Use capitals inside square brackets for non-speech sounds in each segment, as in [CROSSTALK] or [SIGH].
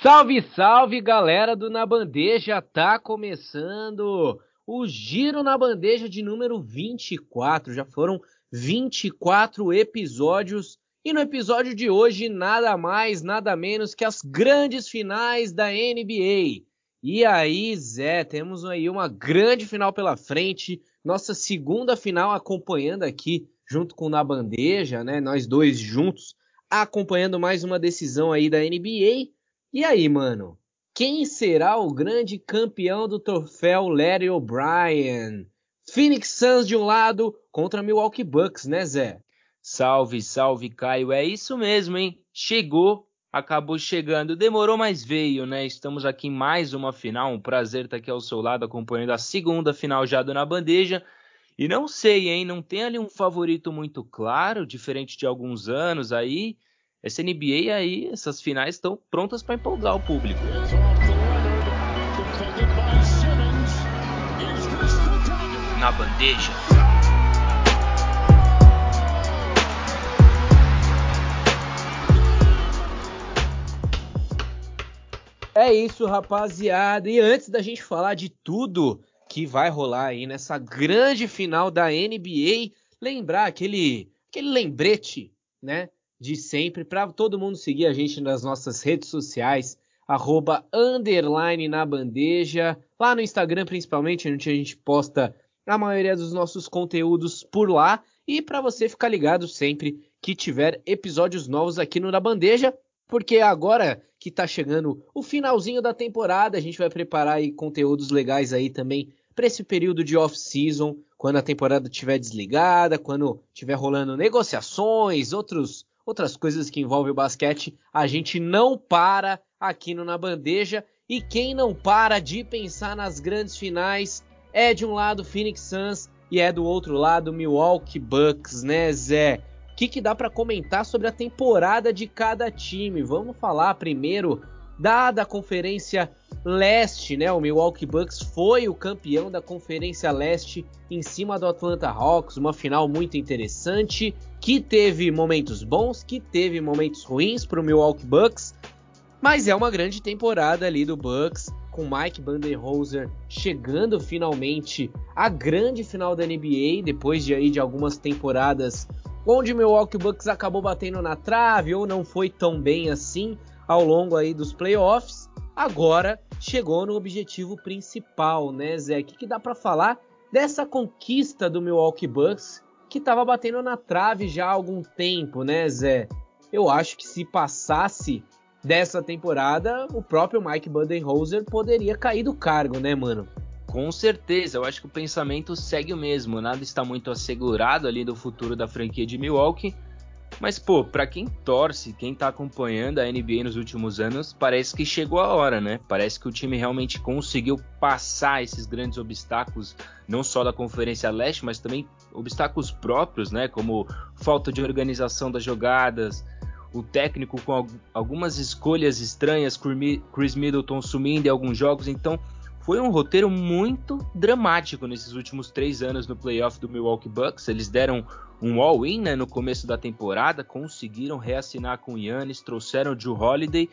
Salve, salve, galera do Na Bandeja! Tá começando o Giro na Bandeja de número 24. Já foram 24 episódios e no episódio de hoje nada mais, nada menos que as grandes finais da NBA. E aí, Zé, temos aí uma grande final pela frente, nossa segunda final acompanhando aqui junto com Na Bandeja, né? Nós dois juntos acompanhando mais uma decisão aí da NBA. E aí, mano? Quem será o grande campeão do troféu Larry O'Brien? Phoenix Suns de um lado contra Milwaukee Bucks, né, Zé? Salve, salve, Caio. É isso mesmo, hein? Chegou, acabou chegando. Demorou, mas veio, né? Estamos aqui em mais uma final. Um prazer estar aqui ao seu lado acompanhando a segunda final já do Na Bandeja. E não sei, hein? Não tem ali um favorito muito claro, diferente de alguns anos aí. Essa NBA aí, essas finais estão prontas para empolgar o público. Na bandeja. É isso, rapaziada. E antes da gente falar de tudo que vai rolar aí nessa grande final da NBA, lembrar aquele, aquele lembrete, né? De sempre, para todo mundo seguir a gente nas nossas redes sociais, arroba underline na bandeja, lá no Instagram principalmente, onde a gente posta a maioria dos nossos conteúdos por lá, e para você ficar ligado sempre que tiver episódios novos aqui no Na Bandeja, porque agora que tá chegando o finalzinho da temporada, a gente vai preparar aí conteúdos legais aí também para esse período de off-season, quando a temporada estiver desligada, quando estiver rolando negociações, outros outras coisas que envolvem o basquete, a gente não para aqui no Na Bandeja. E quem não para de pensar nas grandes finais é de um lado Phoenix Suns e é do outro lado Milwaukee Bucks, né, Zé? O que, que dá para comentar sobre a temporada de cada time? Vamos falar primeiro da, da Conferência Leste, né? O Milwaukee Bucks foi o campeão da Conferência Leste em cima do Atlanta Hawks, uma final muito interessante, que teve momentos bons, que teve momentos ruins para o Milwaukee Bucks, mas é uma grande temporada ali do Bucks, com Mike Budenholzer chegando finalmente à grande final da NBA, depois de aí de algumas temporadas onde o Milwaukee Bucks acabou batendo na trave ou não foi tão bem assim ao longo aí dos playoffs. Agora chegou no objetivo principal, né, Zé? O que, que dá para falar dessa conquista do Milwaukee Bucks que estava batendo na trave já há algum tempo, né, Zé? Eu acho que se passasse dessa temporada, o próprio Mike Budenholzer poderia cair do cargo, né, mano? Com certeza, eu acho que o pensamento segue o mesmo. Nada está muito assegurado ali do futuro da franquia de Milwaukee. Mas, pô, para quem torce, quem tá acompanhando a NBA nos últimos anos, parece que chegou a hora, né? Parece que o time realmente conseguiu passar esses grandes obstáculos, não só da Conferência Leste, mas também obstáculos próprios, né? Como falta de organização das jogadas, o técnico com algumas escolhas estranhas, Chris Middleton sumindo em alguns jogos, então foi um roteiro muito dramático nesses últimos três anos no playoff do Milwaukee Bucks. Eles deram um all-in né, no começo da temporada, conseguiram reassinar com o Yannis, trouxeram o Drew Holiday,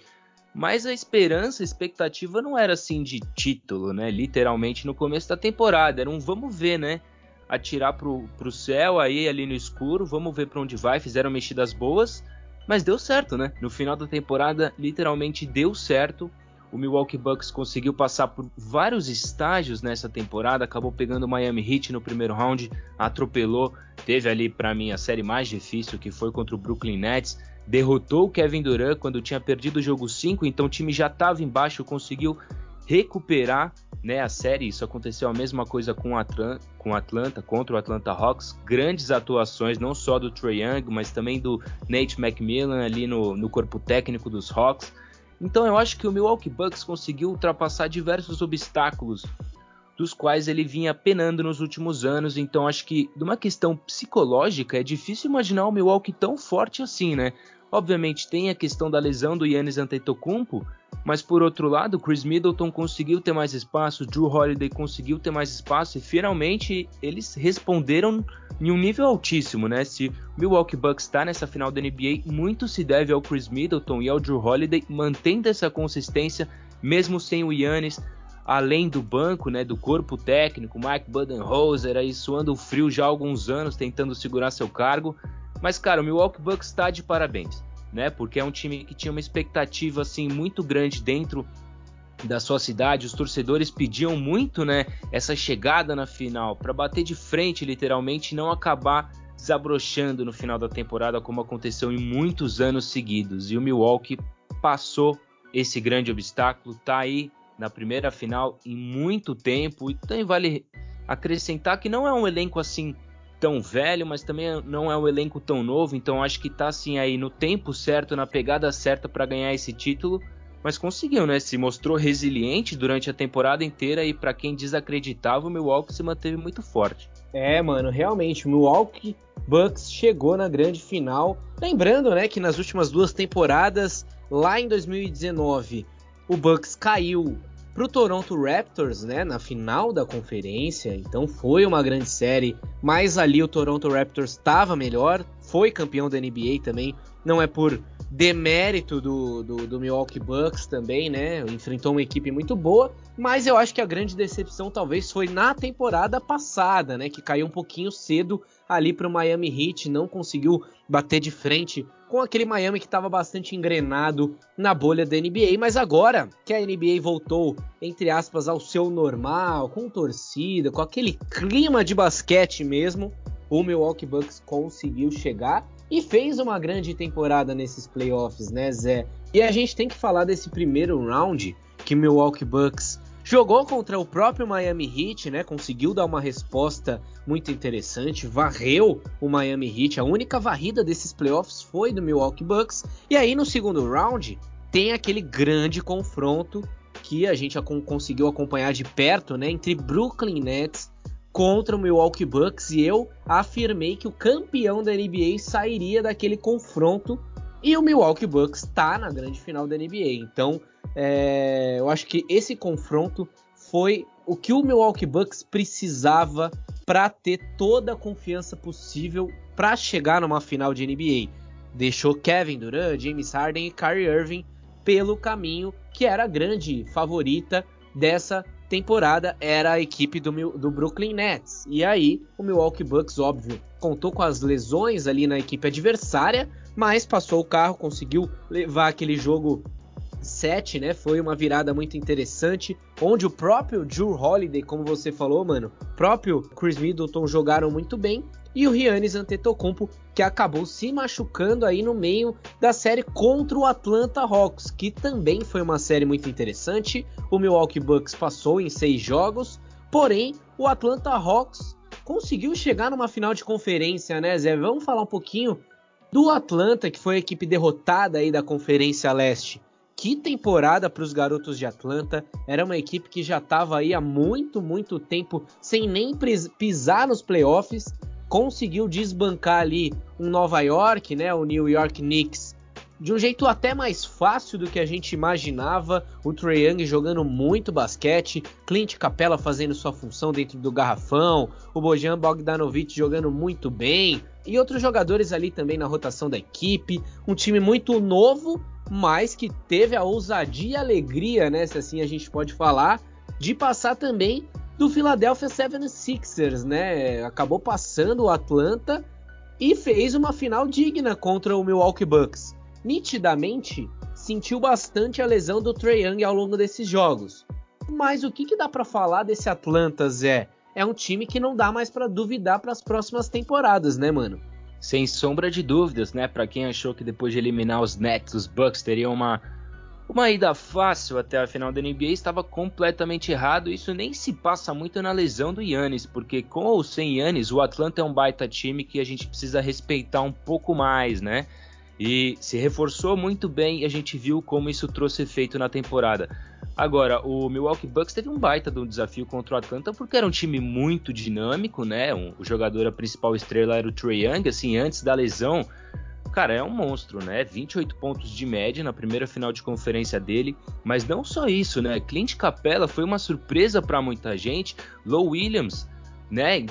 mas a esperança, a expectativa não era assim de título, né? Literalmente no começo da temporada, era um vamos ver, né? Atirar pro, pro céu aí ali no escuro, vamos ver para onde vai. Fizeram mexidas boas, mas deu certo, né? No final da temporada, literalmente deu certo. O Milwaukee Bucks conseguiu passar por vários estágios nessa temporada, acabou pegando o Miami Heat no primeiro round, atropelou, teve ali para mim a série mais difícil que foi contra o Brooklyn Nets, derrotou o Kevin Durant quando tinha perdido o jogo 5, então o time já estava embaixo, conseguiu recuperar né, a série. Isso aconteceu a mesma coisa com Atlanta, com Atlanta contra o Atlanta Hawks. Grandes atuações, não só do Trae Young, mas também do Nate McMillan ali no, no corpo técnico dos Hawks. Então eu acho que o Milwaukee Bucks conseguiu ultrapassar diversos obstáculos dos quais ele vinha penando nos últimos anos. Então acho que de uma questão psicológica é difícil imaginar o Milwaukee tão forte assim, né? Obviamente tem a questão da lesão do Yannis Antetokounmpo, Mas por outro lado, Chris Middleton conseguiu ter mais espaço, Drew Holiday conseguiu ter mais espaço e finalmente eles responderam em um nível altíssimo, né? Se o Milwaukee Bucks está nessa final da NBA, muito se deve ao Chris Middleton e ao Drew Holiday mantendo essa consistência mesmo sem o Yannis, além do banco, né, do corpo técnico, Mike Budenholzer aí suando frio já há alguns anos tentando segurar seu cargo. Mas cara, o Milwaukee Bucks está de parabéns né? Porque é um time que tinha uma expectativa assim muito grande dentro da sua cidade, os torcedores pediam muito, né, essa chegada na final para bater de frente, literalmente, e não acabar desabrochando no final da temporada como aconteceu em muitos anos seguidos. E o Milwaukee passou esse grande obstáculo, tá aí na primeira final em muito tempo e também vale acrescentar que não é um elenco assim tão velho, mas também não é um elenco tão novo, então acho que tá assim aí no tempo certo, na pegada certa para ganhar esse título, mas conseguiu, né? Se mostrou resiliente durante a temporada inteira e para quem desacreditava, o Milwaukee se manteve muito forte. É, mano, realmente, o Milwaukee Bucks chegou na grande final. Lembrando, né, que nas últimas duas temporadas, lá em 2019, o Bucks caiu para o Toronto Raptors, né, na final da conferência. Então foi uma grande série, mas ali o Toronto Raptors estava melhor, foi campeão da NBA também. Não é por demérito do, do, do, Milwaukee Bucks também, né? Enfrentou uma equipe muito boa, mas eu acho que a grande decepção talvez foi na temporada passada, né? Que caiu um pouquinho cedo ali para o Miami Heat, não conseguiu bater de frente com aquele Miami que estava bastante engrenado na bolha da NBA, mas agora que a NBA voltou, entre aspas, ao seu normal, com torcida, com aquele clima de basquete mesmo, o Milwaukee Bucks conseguiu chegar e fez uma grande temporada nesses playoffs, né, Zé? E a gente tem que falar desse primeiro round que o Milwaukee Bucks jogou contra o próprio Miami Heat, né? Conseguiu dar uma resposta muito interessante, varreu o Miami Heat. A única varrida desses playoffs foi do Milwaukee Bucks. E aí no segundo round tem aquele grande confronto que a gente conseguiu acompanhar de perto, né? Entre Brooklyn Nets contra o Milwaukee Bucks e eu afirmei que o campeão da NBA sairia daquele confronto e o Milwaukee Bucks está na grande final da NBA. Então, é, eu acho que esse confronto foi o que o Milwaukee Bucks precisava para ter toda a confiança possível para chegar numa final de NBA. Deixou Kevin Durant, James Harden e Kyrie Irving pelo caminho que era a grande favorita dessa temporada era a equipe do, do, Brooklyn Nets. E aí, o Milwaukee Bucks, óbvio, contou com as lesões ali na equipe adversária, mas passou o carro, conseguiu levar aquele jogo 7, né? Foi uma virada muito interessante, onde o próprio Drew Holiday, como você falou, mano, próprio Chris Middleton jogaram muito bem e o Giannis Antetokounmpo que acabou se machucando aí no meio da série contra o Atlanta Hawks, que também foi uma série muito interessante. O Milwaukee Bucks passou em seis jogos, porém o Atlanta Hawks conseguiu chegar numa final de conferência, né, Zé? Vamos falar um pouquinho do Atlanta, que foi a equipe derrotada aí da Conferência Leste. Que temporada para os garotos de Atlanta! Era uma equipe que já estava aí há muito, muito tempo sem nem pisar nos playoffs conseguiu desbancar ali um Nova York, né, o New York Knicks, de um jeito até mais fácil do que a gente imaginava. O Trae Young jogando muito basquete, Clint Capella fazendo sua função dentro do garrafão, o Bojan Bogdanovic jogando muito bem e outros jogadores ali também na rotação da equipe. Um time muito novo, mas que teve a ousadia e alegria, né, se assim a gente pode falar, de passar também do Philadelphia 76ers, né? Acabou passando o Atlanta e fez uma final digna contra o Milwaukee Bucks. Nitidamente, sentiu bastante a lesão do Trae Young ao longo desses jogos. Mas o que, que dá para falar desse Atlanta, Zé? É um time que não dá mais para duvidar para as próximas temporadas, né, mano? Sem sombra de dúvidas, né? Para quem achou que depois de eliminar os Nets, os Bucks teriam uma uma ida fácil até a final da NBA estava completamente errado. Isso nem se passa muito na lesão do Yannis, porque com ou sem Yannis, o Atlanta é um baita time que a gente precisa respeitar um pouco mais, né? E se reforçou muito bem e a gente viu como isso trouxe efeito na temporada. Agora, o Milwaukee Bucks teve um baita de um desafio contra o Atlanta porque era um time muito dinâmico, né? Um, o jogador a principal estrela era o Trae Young, assim, antes da lesão cara, é um monstro, né? 28 pontos de média na primeira final de conferência dele, mas não só isso, né? Clint Capella foi uma surpresa para muita gente. Low Williams, né?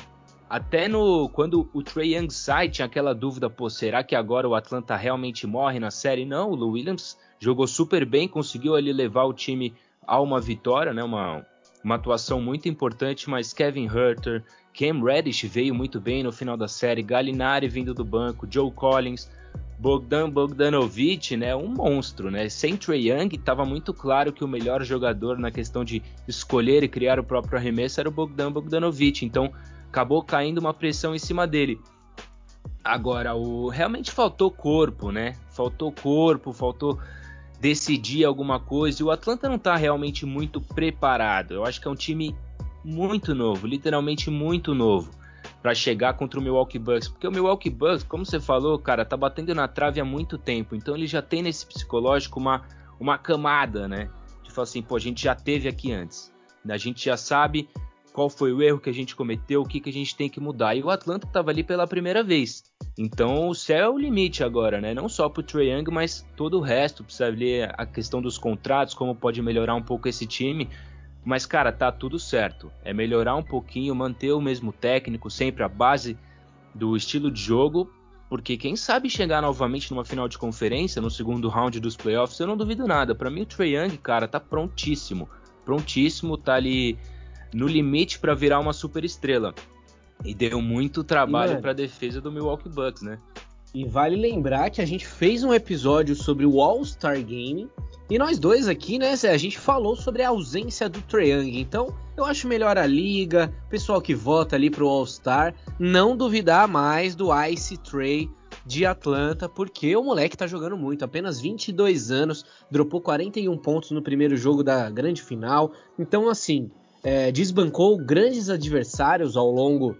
Até no quando o Trey Young sai, tinha aquela dúvida, pô, será que agora o Atlanta realmente morre na série? Não, o Low Williams jogou super bem, conseguiu ali levar o time a uma vitória, né? Uma, uma atuação muito importante, mas Kevin Herter, Cam Reddish veio muito bem no final da série, Gallinari vindo do banco, Joe Collins, Bogdan Bogdanovic, né, um monstro, né? Sem Trey Young, estava muito claro que o melhor jogador na questão de escolher e criar o próprio arremesso era o Bogdan Bogdanovic, então acabou caindo uma pressão em cima dele. Agora, o realmente faltou corpo, né? Faltou corpo, faltou decidir alguma coisa. E o Atlanta não está realmente muito preparado. Eu acho que é um time muito novo, literalmente muito novo, para chegar contra o Milwaukee Bucks. Porque o Milwaukee Bucks, como você falou, cara, tá batendo na trave há muito tempo. Então ele já tem nesse psicológico uma, uma camada, né? De falar assim, pô, a gente já teve aqui antes. A gente já sabe qual foi o erro que a gente cometeu, o que, que a gente tem que mudar. E o Atlanta estava ali pela primeira vez. Então o céu é o limite agora, né? Não só para o Trae Young, mas todo o resto. Precisa ver a questão dos contratos, como pode melhorar um pouco esse time. Mas, cara, tá tudo certo. É melhorar um pouquinho, manter o mesmo técnico, sempre a base do estilo de jogo. Porque quem sabe chegar novamente numa final de conferência, no segundo round dos playoffs, eu não duvido nada. Para mim, o Trae Young, cara, tá prontíssimo. Prontíssimo, tá ali no limite para virar uma super estrela. E deu muito trabalho para a defesa do Milwaukee Bucks, né? E vale lembrar que a gente fez um episódio sobre o All-Star Game e nós dois aqui, né, a gente falou sobre a ausência do Trae Young. Então, eu acho melhor a liga, pessoal que vota ali pro All-Star, não duvidar mais do Ice Trey de Atlanta, porque o moleque tá jogando muito, apenas 22 anos, dropou 41 pontos no primeiro jogo da grande final. Então, assim, é, desbancou grandes adversários ao longo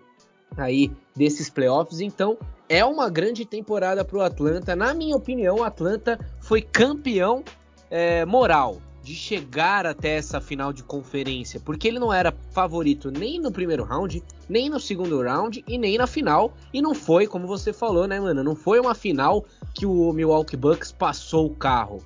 aí desses playoffs. Então é uma grande temporada para o Atlanta. Na minha opinião, o Atlanta foi campeão é, moral de chegar até essa final de conferência, porque ele não era favorito nem no primeiro round, nem no segundo round e nem na final. E não foi, como você falou, né, mano? Não foi uma final que o Milwaukee Bucks passou o carro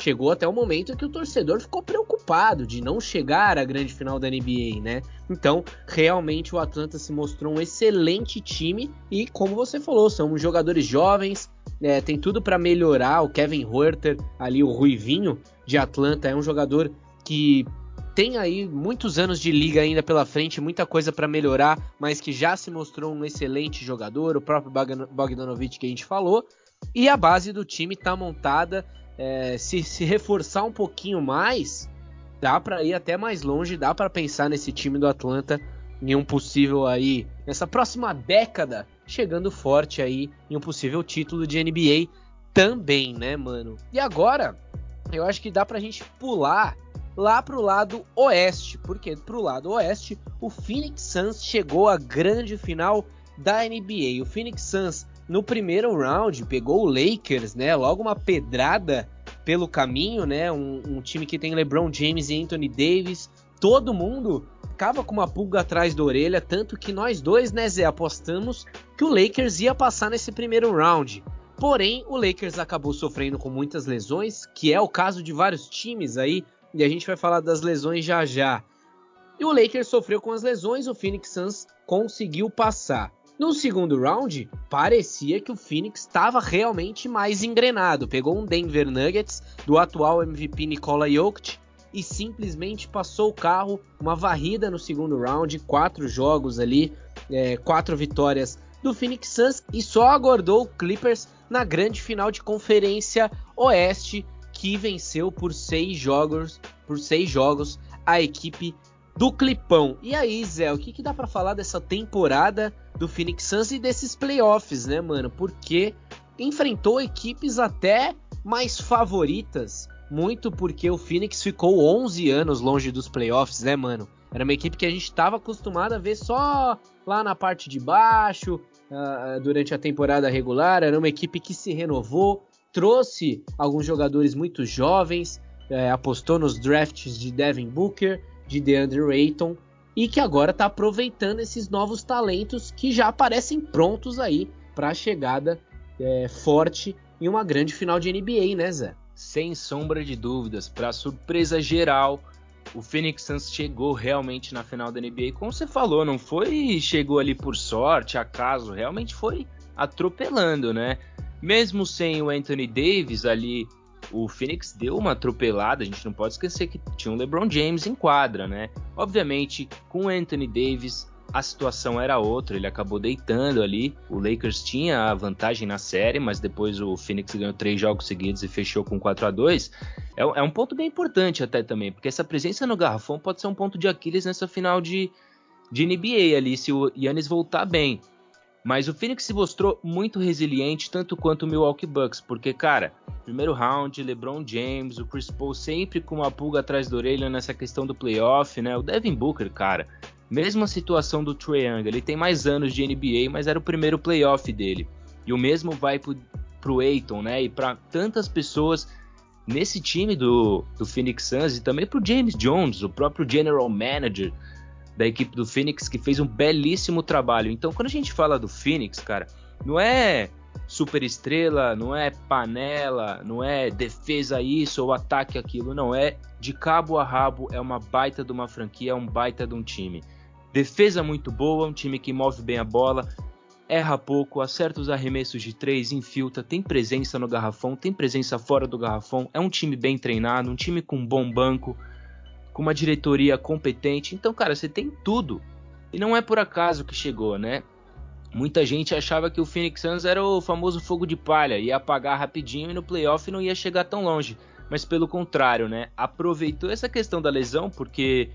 chegou até o momento que o torcedor ficou preocupado de não chegar à grande final da NBA, né? Então, realmente o Atlanta se mostrou um excelente time e, como você falou, são jogadores jovens, é, tem tudo para melhorar. O Kevin Huerter, ali o Ruivinho de Atlanta, é um jogador que tem aí muitos anos de liga ainda pela frente, muita coisa para melhorar, mas que já se mostrou um excelente jogador, o próprio Bogdanovic que a gente falou. E a base do time está montada é, se, se reforçar um pouquinho mais, dá para ir até mais longe, dá para pensar nesse time do Atlanta em um possível aí nessa próxima década chegando forte aí em um possível título de NBA também, né, mano? E agora, eu acho que dá pra gente pular lá pro lado oeste, porque pro lado oeste o Phoenix Suns chegou à grande final da NBA. O Phoenix Suns no primeiro round pegou o Lakers, né? Logo uma pedrada pelo caminho, né? Um, um, time que tem LeBron James e Anthony Davis. Todo mundo ficava com uma pulga atrás da orelha, tanto que nós dois, né, Zé, apostamos que o Lakers ia passar nesse primeiro round. Porém, o Lakers acabou sofrendo com muitas lesões, que é o caso de vários times aí, e a gente vai falar das lesões já já. E o Lakers sofreu com as lesões, o Phoenix Suns conseguiu passar. No segundo round, parecia que o Phoenix estava realmente mais engrenado. Pegou um Denver Nuggets do atual MVP Nikola Jokic e simplesmente passou o carro, uma varrida no segundo round, quatro jogos ali, é, quatro vitórias do Phoenix Suns e só aguardou o Clippers na grande final de conferência Oeste, que venceu por seis jogos, por seis jogos a equipe do Clipão. E aí, Zé, o que, que dá para falar dessa temporada do Phoenix Suns e desses playoffs, né, mano? Porque enfrentou equipes até mais favoritas, muito porque o Phoenix ficou 11 anos longe dos playoffs, né, mano? Era uma equipe que a gente estava acostumado a ver só lá na parte de baixo, uh, durante a temporada regular. Era uma equipe que se renovou, trouxe alguns jogadores muito jovens, uh, apostou nos drafts de Devin Booker, de DeAndre Ayton e que agora está aproveitando esses novos talentos que já aparecem prontos aí para a chegada é, forte em uma grande final de NBA, né, Zé? Sem sombra de dúvidas, para surpresa geral, o Phoenix Suns chegou realmente na final da NBA, como você falou, não foi chegou ali por sorte, acaso, realmente foi atropelando, né? Mesmo sem o Anthony Davis ali, o Phoenix deu uma atropelada, a gente não pode esquecer que tinha o LeBron James em quadra, né? Obviamente, com Anthony Davis, a situação era outra, ele acabou deitando ali. O Lakers tinha a vantagem na série, mas depois o Phoenix ganhou três jogos seguidos e fechou com 4 a 2 é, é um ponto bem importante até também, porque essa presença no garrafão pode ser um ponto de Aquiles nessa final de, de NBA ali, se o Yannis voltar bem. Mas o Phoenix se mostrou muito resiliente, tanto quanto o Milwaukee Bucks, porque, cara, primeiro round, LeBron James, o Chris Paul sempre com uma pulga atrás da orelha nessa questão do playoff, né? O Devin Booker, cara, Mesma situação do Trae Young, ele tem mais anos de NBA, mas era o primeiro playoff dele. E o mesmo vai pro, pro Aiton, né? E para tantas pessoas nesse time do, do Phoenix Suns e também pro James Jones, o próprio general manager da equipe do Phoenix, que fez um belíssimo trabalho. Então, quando a gente fala do Phoenix, cara, não é super estrela, não é panela, não é defesa isso ou ataque aquilo, não é de cabo a rabo, é uma baita de uma franquia, é um baita de um time. Defesa muito boa, um time que move bem a bola, erra pouco, acerta os arremessos de três, infiltra, tem presença no garrafão, tem presença fora do garrafão, é um time bem treinado, um time com um bom banco, com uma diretoria competente. Então, cara, você tem tudo. E não é por acaso que chegou, né? Muita gente achava que o Phoenix Suns era o famoso fogo de palha, ia apagar rapidinho e no playoff não ia chegar tão longe. Mas pelo contrário, né? Aproveitou essa questão da lesão porque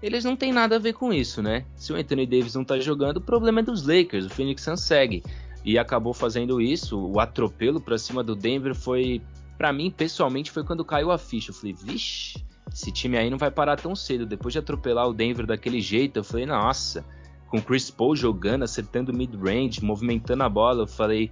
eles não têm nada a ver com isso, né? Se o Anthony Davis não tá jogando, o problema é dos Lakers, o Phoenix Suns segue. E acabou fazendo isso, o atropelo para cima do Denver foi, para mim, pessoalmente, foi quando caiu a ficha. Eu falei, vixe, esse time aí não vai parar tão cedo. Depois de atropelar o Denver daquele jeito, eu falei, nossa, com Chris Paul jogando, acertando mid-range, movimentando a bola, eu falei,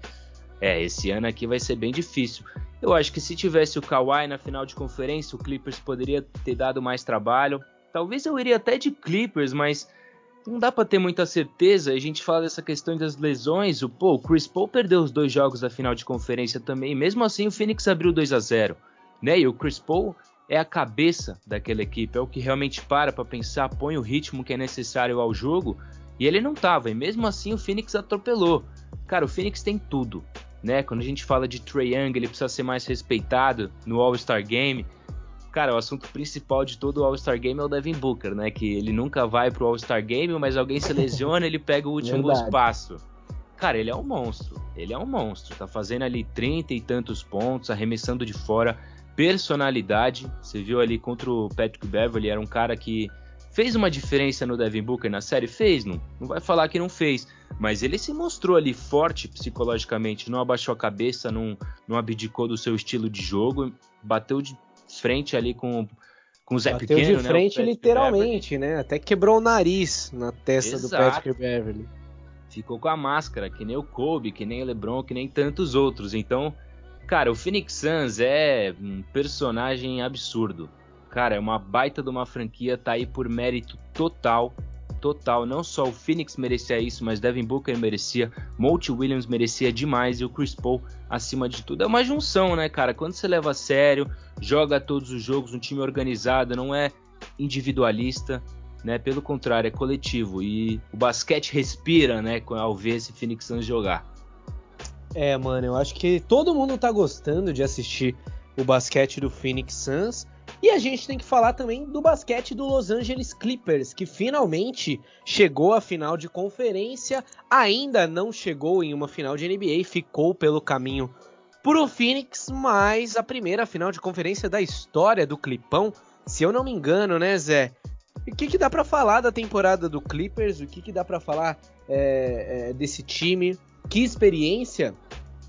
é, esse ano aqui vai ser bem difícil. Eu acho que se tivesse o Kawhi na final de conferência, o Clippers poderia ter dado mais trabalho. Talvez eu iria até de Clippers, mas não dá para ter muita certeza. A gente fala dessa questão das lesões. O, pô, o Chris Paul perdeu os dois jogos da final de conferência também. Mesmo assim, o Phoenix abriu 2 a 0 né? E o Chris Paul é a cabeça daquela equipe, é o que realmente para para pensar, põe o ritmo que é necessário ao jogo. E ele não tava, e mesmo assim o Phoenix atropelou. Cara, o Phoenix tem tudo, né? Quando a gente fala de Trae Young, ele precisa ser mais respeitado no All-Star Game. Cara, o assunto principal de todo o All-Star Game é o Devin Booker, né? Que ele nunca vai pro All-Star Game, mas alguém se lesiona, ele pega o último Verdade. espaço. Cara, ele é um monstro. Ele é um monstro. Tá fazendo ali 30 e tantos pontos, arremessando de fora. Personalidade. Você viu ali contra o Patrick Beverly, era um cara que fez uma diferença no Devin Booker na série? Fez, não, não vai falar que não fez. Mas ele se mostrou ali forte psicologicamente, não abaixou a cabeça, não, não abdicou do seu estilo de jogo, bateu de frente ali com, com o Zé Bateu Pequeno, de né, frente literalmente, Beverly. né? Até quebrou o nariz na testa Exato. do Patrick Beverly. Ficou com a máscara, que nem o Kobe, que nem o LeBron, que nem tantos outros. Então, cara, o Phoenix Suns é um personagem absurdo. Cara, é uma baita de uma franquia, tá aí por mérito total total. Não só o Phoenix merecia isso, mas Devin Booker merecia, Monty Williams merecia demais e o Chris Paul acima de tudo. É uma junção, né, cara? Quando você leva a sério, joga todos os jogos, um time organizado, não é individualista, né? Pelo contrário, é coletivo e o basquete respira, né, ao ver esse Phoenix Suns jogar. É, mano, eu acho que todo mundo tá gostando de assistir o basquete do Phoenix Suns. E a gente tem que falar também do basquete do Los Angeles Clippers, que finalmente chegou à final de conferência, ainda não chegou em uma final de NBA, ficou pelo caminho pro Phoenix, mas a primeira final de conferência da história do Clipão, se eu não me engano, né, Zé? O que, que dá para falar da temporada do Clippers? O que, que dá para falar é, é, desse time? Que experiência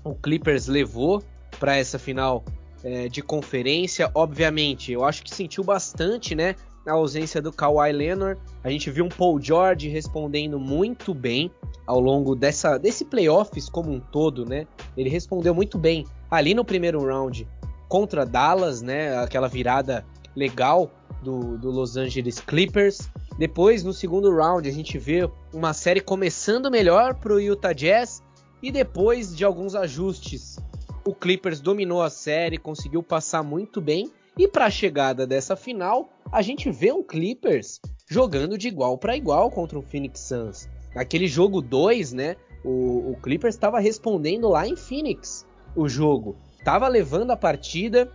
o Clippers levou para essa final é, de conferência. Obviamente, eu acho que sentiu bastante, né? A ausência do Kawhi Leonard. A gente viu um Paul George respondendo muito bem ao longo dessa, desse playoffs como um todo, né? Ele respondeu muito bem ali no primeiro round contra Dallas, né? Aquela virada legal do, do Los Angeles Clippers. Depois, no segundo round, a gente vê uma série começando melhor para o Utah Jazz E depois de alguns ajustes, o Clippers dominou a série, conseguiu passar muito bem. E para a chegada dessa final, a gente vê um Clippers jogando de igual para igual contra o Phoenix Suns. Naquele jogo 2, né? O, o Clippers estava respondendo lá em Phoenix o jogo. Tava levando a partida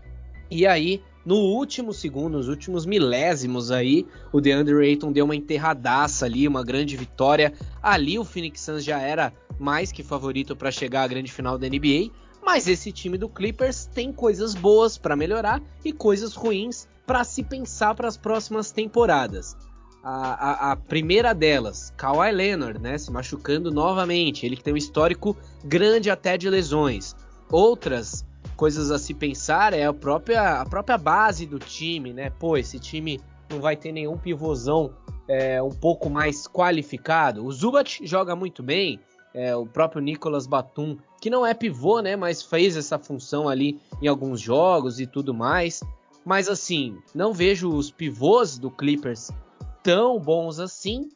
e aí no último segundo, nos últimos milésimos aí, o DeAndre Ayton deu uma enterradaça ali, uma grande vitória. Ali o Phoenix Suns já era mais que favorito para chegar à grande final da NBA, mas esse time do Clippers tem coisas boas para melhorar e coisas ruins para se pensar para as próximas temporadas. A, a, a, primeira delas, Kawhi Leonard, né, se machucando novamente, ele que tem um histórico grande até de lesões. Outras coisas a se pensar é a própria, a própria base do time, né? Pô, esse time não vai ter nenhum pivôzão é, um pouco mais qualificado. O Zubat joga muito bem, é, o próprio Nicolas Batum, que não é pivô, né? Mas fez essa função ali em alguns jogos e tudo mais. Mas assim, não vejo os pivôs do Clippers tão bons assim.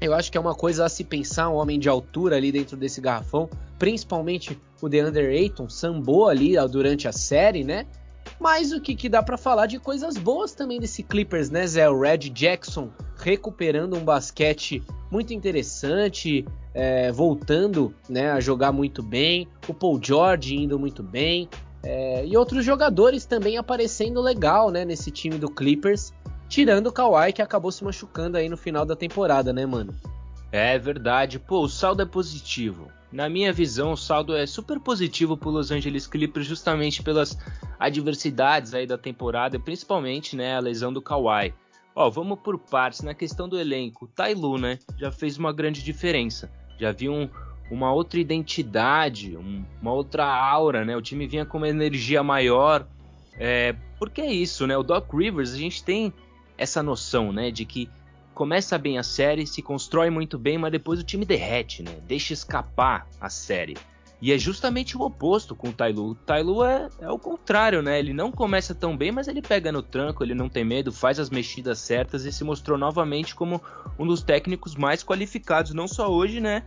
Eu acho que é uma coisa a se pensar, um homem de altura ali dentro desse garrafão, principalmente o DeAndre Ayton sambou ali durante a série, né? Mas o que, que dá para falar de coisas boas também desse Clippers, né, Zé? O Red Jackson recuperando um basquete muito interessante, é, voltando né, a jogar muito bem, o Paul George indo muito bem, é, e outros jogadores também aparecendo legal né, nesse time do Clippers, tirando o Kawhi que acabou se machucando aí no final da temporada, né, mano? É verdade, pô, o saldo é positivo. Na minha visão, o saldo é super positivo para Los Angeles Clippers justamente pelas adversidades aí da temporada, principalmente né, a lesão do Kawhi. Ó, vamos por partes. Na questão do elenco, o Tailu, né, já fez uma grande diferença. Já viu um, uma outra identidade, um, uma outra aura, né? O time vinha com uma energia maior. É, porque é isso, né? O Doc Rivers, a gente tem essa noção, né, de que começa bem a série, se constrói muito bem, mas depois o time derrete, né? Deixa escapar a série. E é justamente o oposto com o Tailu. O Tailu é, é o contrário, né? Ele não começa tão bem, mas ele pega no tranco, ele não tem medo, faz as mexidas certas e se mostrou novamente como um dos técnicos mais qualificados, não só hoje, né?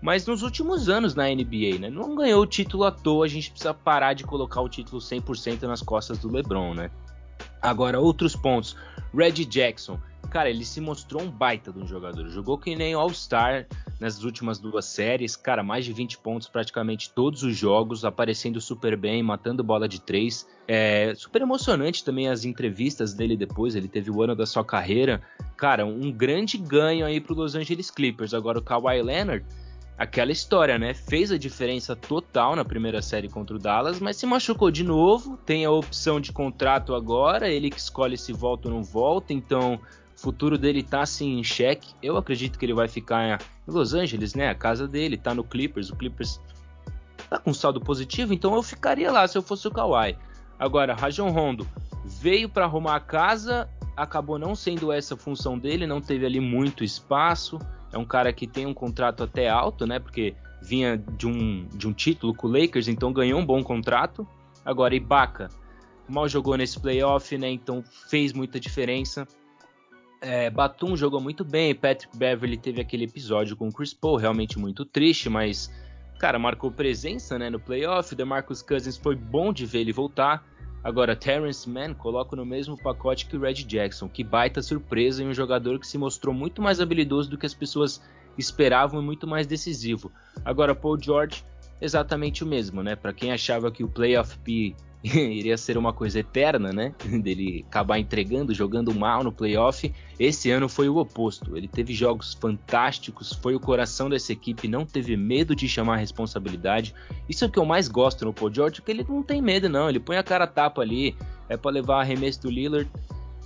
Mas nos últimos anos na NBA, né? Não ganhou o título à toa, a gente precisa parar de colocar o título 100% nas costas do LeBron, né? Agora, outros pontos. Red Jackson. Cara, ele se mostrou um baita de um jogador. Jogou que nem All-Star nas últimas duas séries. Cara, mais de 20 pontos praticamente todos os jogos, aparecendo super bem, matando bola de três. É super emocionante também as entrevistas dele depois. Ele teve o ano da sua carreira. Cara, um grande ganho aí pro Los Angeles Clippers. Agora o Kawhi Leonard aquela história, né? Fez a diferença total na primeira série contra o Dallas, mas se machucou de novo. Tem a opção de contrato agora, ele que escolhe se volta ou não volta, então o futuro dele tá assim em xeque. Eu acredito que ele vai ficar em Los Angeles, né? A casa dele tá no Clippers, o Clippers tá com saldo positivo, então eu ficaria lá se eu fosse o Kawhi. Agora, Rajon Rondo veio para arrumar a casa, acabou não sendo essa função dele, não teve ali muito espaço é um cara que tem um contrato até alto, né? Porque vinha de um, de um título com o Lakers, então ganhou um bom contrato. Agora, Ibaka mal jogou nesse playoff, né? Então fez muita diferença. É, Batum jogou muito bem, Patrick Beverly teve aquele episódio com o Chris Paul, realmente muito triste, mas cara, marcou presença né, no playoff. O DeMarcus Cousins foi bom de ver ele voltar. Agora, Terrence Mann coloco no mesmo pacote que o Red Jackson, que baita surpresa em um jogador que se mostrou muito mais habilidoso do que as pessoas esperavam e muito mais decisivo. Agora, Paul George, exatamente o mesmo, né? Para quem achava que o Playoff P [LAUGHS] iria ser uma coisa eterna, né? [LAUGHS] Dele acabar entregando, jogando mal no playoff. Esse ano foi o oposto. Ele teve jogos fantásticos, foi o coração dessa equipe, não teve medo de chamar a responsabilidade. Isso é o que eu mais gosto no Paul George, porque ele não tem medo, não. Ele põe a cara a tapa ali, é para levar arremesso do Lillard,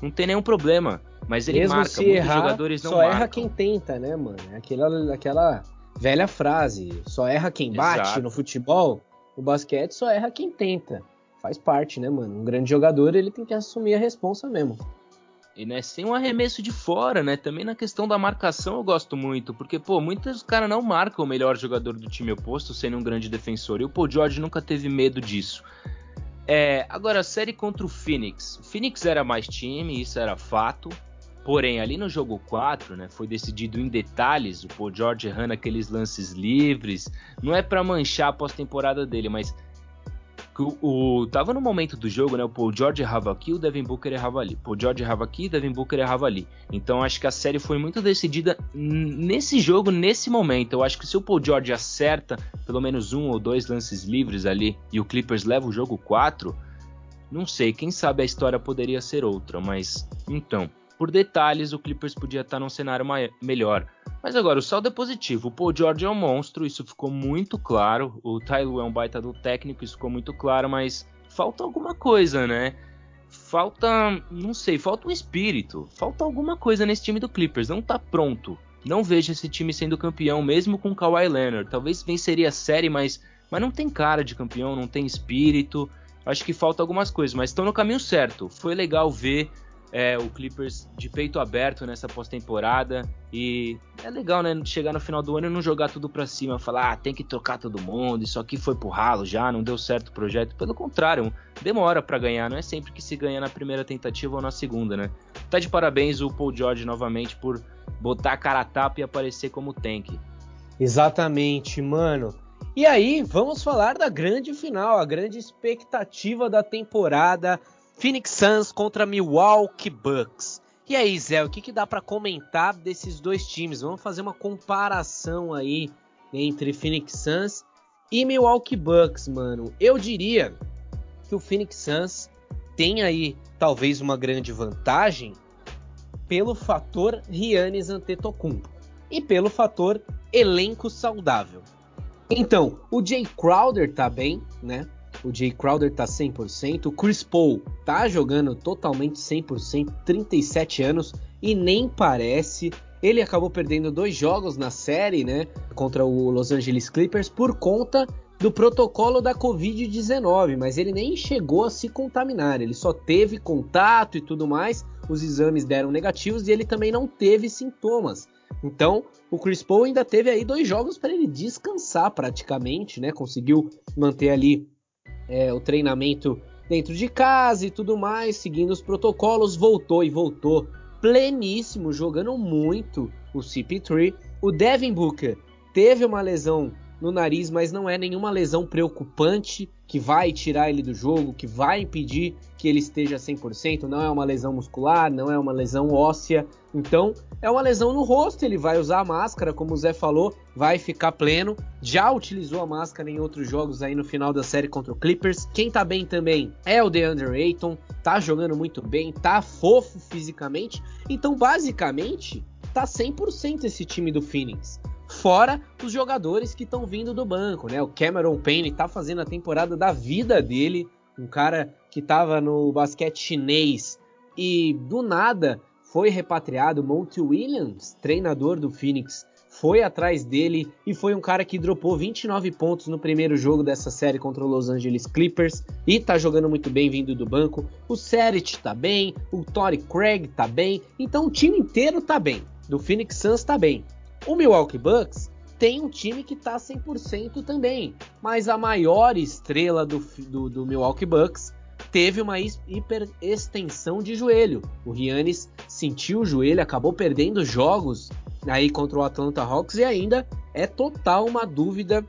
não tem nenhum problema. Mas ele Mesmo marca, se muitos errar, jogadores não só marcam. erra quem tenta, né, mano? É aquela, aquela velha frase: só erra quem bate Exato. no futebol. No basquete só erra quem tenta faz parte, né, mano? Um grande jogador, ele tem que assumir a responsa mesmo. E né, sem um arremesso de fora, né? Também na questão da marcação eu gosto muito, porque, pô, muitos caras não marcam o melhor jogador do time oposto sendo um grande defensor. E o Paul George nunca teve medo disso. É, agora, a série contra o Phoenix. O Phoenix era mais time, isso era fato. Porém, ali no jogo 4, né, foi decidido em detalhes, o Paul George errando aqueles lances livres. Não é para manchar a pós-temporada dele, mas o, o, tava no momento do jogo, né? O Paul George errava aqui, o Devin Booker errava ali. Paul George errava aqui, o Devin Booker errava ali. Então acho que a série foi muito decidida nesse jogo, nesse momento. Eu acho que se o Paul George acerta pelo menos um ou dois lances livres ali e o Clippers leva o jogo 4, não sei, quem sabe a história poderia ser outra, mas então. Por detalhes, o Clippers podia estar num cenário melhor. Mas agora, o saldo é positivo. O Paul George é um monstro, isso ficou muito claro. O Tyler é um baita do técnico, isso ficou muito claro, mas falta alguma coisa, né? Falta, não sei, falta um espírito. Falta alguma coisa nesse time do Clippers. Não tá pronto. Não vejo esse time sendo campeão, mesmo com Kawhi Leonard. Talvez venceria a série, mas, mas não tem cara de campeão, não tem espírito. Acho que falta algumas coisas, mas estão no caminho certo. Foi legal ver é, o Clippers de peito aberto nessa pós-temporada. E é legal, né? Chegar no final do ano e não jogar tudo pra cima, falar, ah, tem que trocar todo mundo, isso aqui foi pro ralo já, não deu certo o projeto. Pelo contrário, demora para ganhar, não é sempre que se ganha na primeira tentativa ou na segunda, né? Tá de parabéns o Paul George novamente por botar a cara a tapa e aparecer como tank. Exatamente, mano. E aí, vamos falar da grande final, a grande expectativa da temporada Phoenix Suns contra Milwaukee Bucks. E aí, Zé, o que, que dá para comentar desses dois times? Vamos fazer uma comparação aí entre Phoenix Suns e Milwaukee Bucks, mano. Eu diria que o Phoenix Suns tem aí talvez uma grande vantagem pelo fator Giannis Antetokounmpo e pelo fator elenco saudável. Então, o Jay Crowder tá bem, né? O Jay Crowder tá 100%, o Chris Paul tá jogando totalmente 100%, 37 anos e nem parece. Ele acabou perdendo dois jogos na série, né, contra o Los Angeles Clippers por conta do protocolo da Covid-19, mas ele nem chegou a se contaminar, ele só teve contato e tudo mais. Os exames deram negativos e ele também não teve sintomas. Então, o Chris Paul ainda teve aí dois jogos para ele descansar praticamente, né? Conseguiu manter ali é, o treinamento dentro de casa e tudo mais, seguindo os protocolos, voltou e voltou pleníssimo, jogando muito o CP3. O Devin Booker teve uma lesão no nariz, mas não é nenhuma lesão preocupante que vai tirar ele do jogo, que vai impedir que ele esteja 100%. Não é uma lesão muscular, não é uma lesão óssea. Então, é uma lesão no rosto. Ele vai usar a máscara, como o Zé falou, vai ficar pleno. Já utilizou a máscara em outros jogos aí no final da série contra o Clippers. Quem tá bem também é o DeAndre Ayton, tá jogando muito bem, tá fofo fisicamente. Então, basicamente, tá 100% esse time do Phoenix. Fora os jogadores que estão vindo do banco, né? O Cameron Payne está fazendo a temporada da vida dele, um cara que estava no basquete chinês e do nada foi repatriado. Monty Williams, treinador do Phoenix, foi atrás dele e foi um cara que dropou 29 pontos no primeiro jogo dessa série contra o Los Angeles Clippers e tá jogando muito bem vindo do banco. O Seret tá bem, o Tory Craig tá bem, então o time inteiro tá bem. Do Phoenix Suns tá bem. O Milwaukee Bucks tem um time que está 100% também, mas a maior estrela do, do, do Milwaukee Bucks teve uma hiper extensão de joelho. O Giannis sentiu o joelho, acabou perdendo jogos aí contra o Atlanta Hawks e ainda é total uma dúvida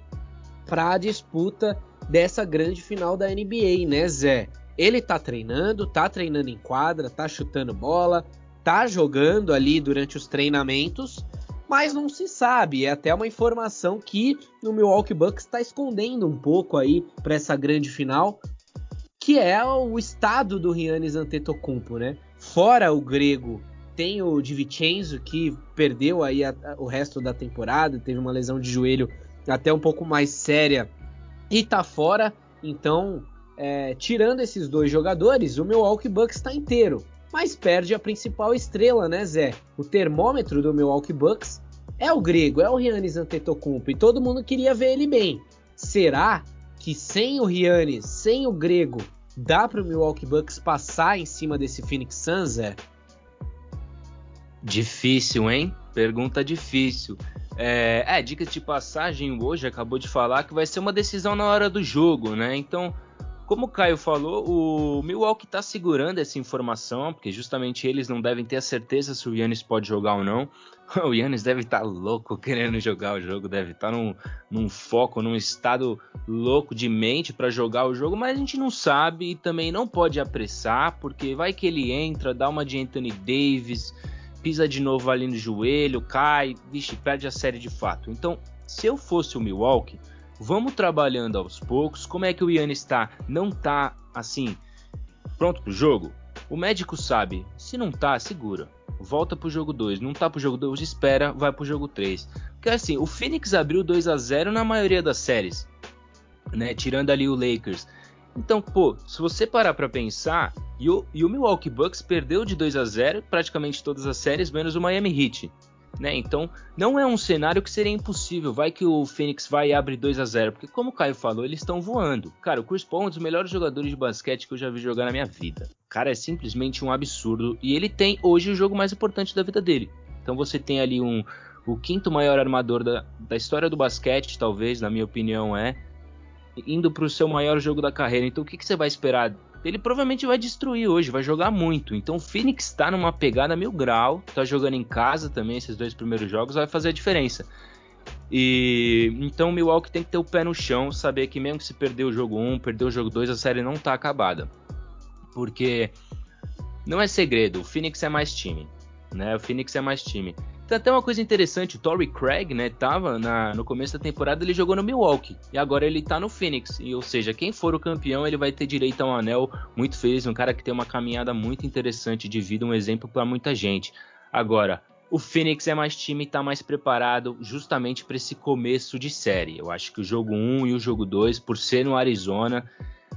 para a disputa dessa grande final da NBA, né, Zé? Ele tá treinando, tá treinando em quadra, tá chutando bola, tá jogando ali durante os treinamentos, mas não se sabe. É até uma informação que o Milwaukee Bucks está escondendo um pouco aí para essa grande final, que é o estado do Giannis Antetokounmpo, né? Fora o grego, tem o Divincenzo que perdeu aí a, a, o resto da temporada, teve uma lesão de joelho até um pouco mais séria e tá fora. Então, é, tirando esses dois jogadores, o Milwaukee Bucks está inteiro mas perde a principal estrela, né, Zé? O termômetro do Milwaukee Bucks é o grego, é o Giannis Antetokounmpo e todo mundo queria ver ele bem. Será que sem o Giannis, sem o grego, dá para o Milwaukee Bucks passar em cima desse Phoenix Suns, Zé? Difícil, hein? Pergunta difícil. É, é, de passagem hoje acabou de falar que vai ser uma decisão na hora do jogo, né? Então como o Caio falou, o Milwaukee está segurando essa informação, porque justamente eles não devem ter a certeza se o Yannis pode jogar ou não. [LAUGHS] O Yannis deve estar tá louco querendo jogar o jogo, deve estar tá num, num foco, num estado louco de mente para jogar o jogo, mas a gente não sabe e também não pode apressar, porque vai que ele entra, dá uma de Anthony Davis, pisa de novo ali no joelho, cai, vixe, perde a série de fato. Então, se eu fosse o Milwaukee Vamos trabalhando aos poucos. Como é que o Yannis está? Não está assim pronto pro jogo? O médico sabe. Se não tá, segura. Volta pro jogo 2. Não tá pro jogo 2, espera, vai pro jogo 3. Porque assim, o Phoenix abriu 2 a 0 na maioria das séries, né? Tirando ali o Lakers. Então, pô, se você parar para pensar, e o, e o Milwaukee Bucks perdeu de 2 a 0 praticamente todas as séries, menos o Miami Heat. Né? Então, não é um cenário que seria impossível. Vai que o Phoenix vai e abre 2 a 0 porque como o Caio falou, eles estão voando. Cara, o Chris Paul é um dos melhores jogadores de basquete que eu já vi jogar na minha vida. Cara é simplesmente um absurdo e ele tem hoje o jogo mais importante da vida dele. Então você tem ali um o quinto maior armador da, da história do basquete, talvez, na minha opinião, é indo para o seu maior jogo da carreira. Então o que, que você vai esperar ele provavelmente vai destruir hoje, vai jogar muito. Então o Phoenix está numa pegada mil grau, tá jogando em casa também esses dois primeiros jogos, vai fazer a diferença. E então o Milwaukee tem que ter o pé no chão, saber que mesmo que se perder o jogo 1, perder o jogo 2, a série não tá acabada. Porque não é segredo, o Phoenix é mais time, né? O Phoenix é mais time. Tem até uma coisa interessante, o Torrey Craig, né, tava na, no começo da temporada, ele jogou no Milwaukee, e agora ele tá no Phoenix, e, ou seja, quem for o campeão, ele vai ter direito a um anel muito feliz, um cara que tem uma caminhada muito interessante de vida, um exemplo para muita gente. Agora, o Phoenix é mais time e tá mais preparado justamente para esse começo de série. Eu acho que o jogo 1 e o jogo 2, por ser no Arizona,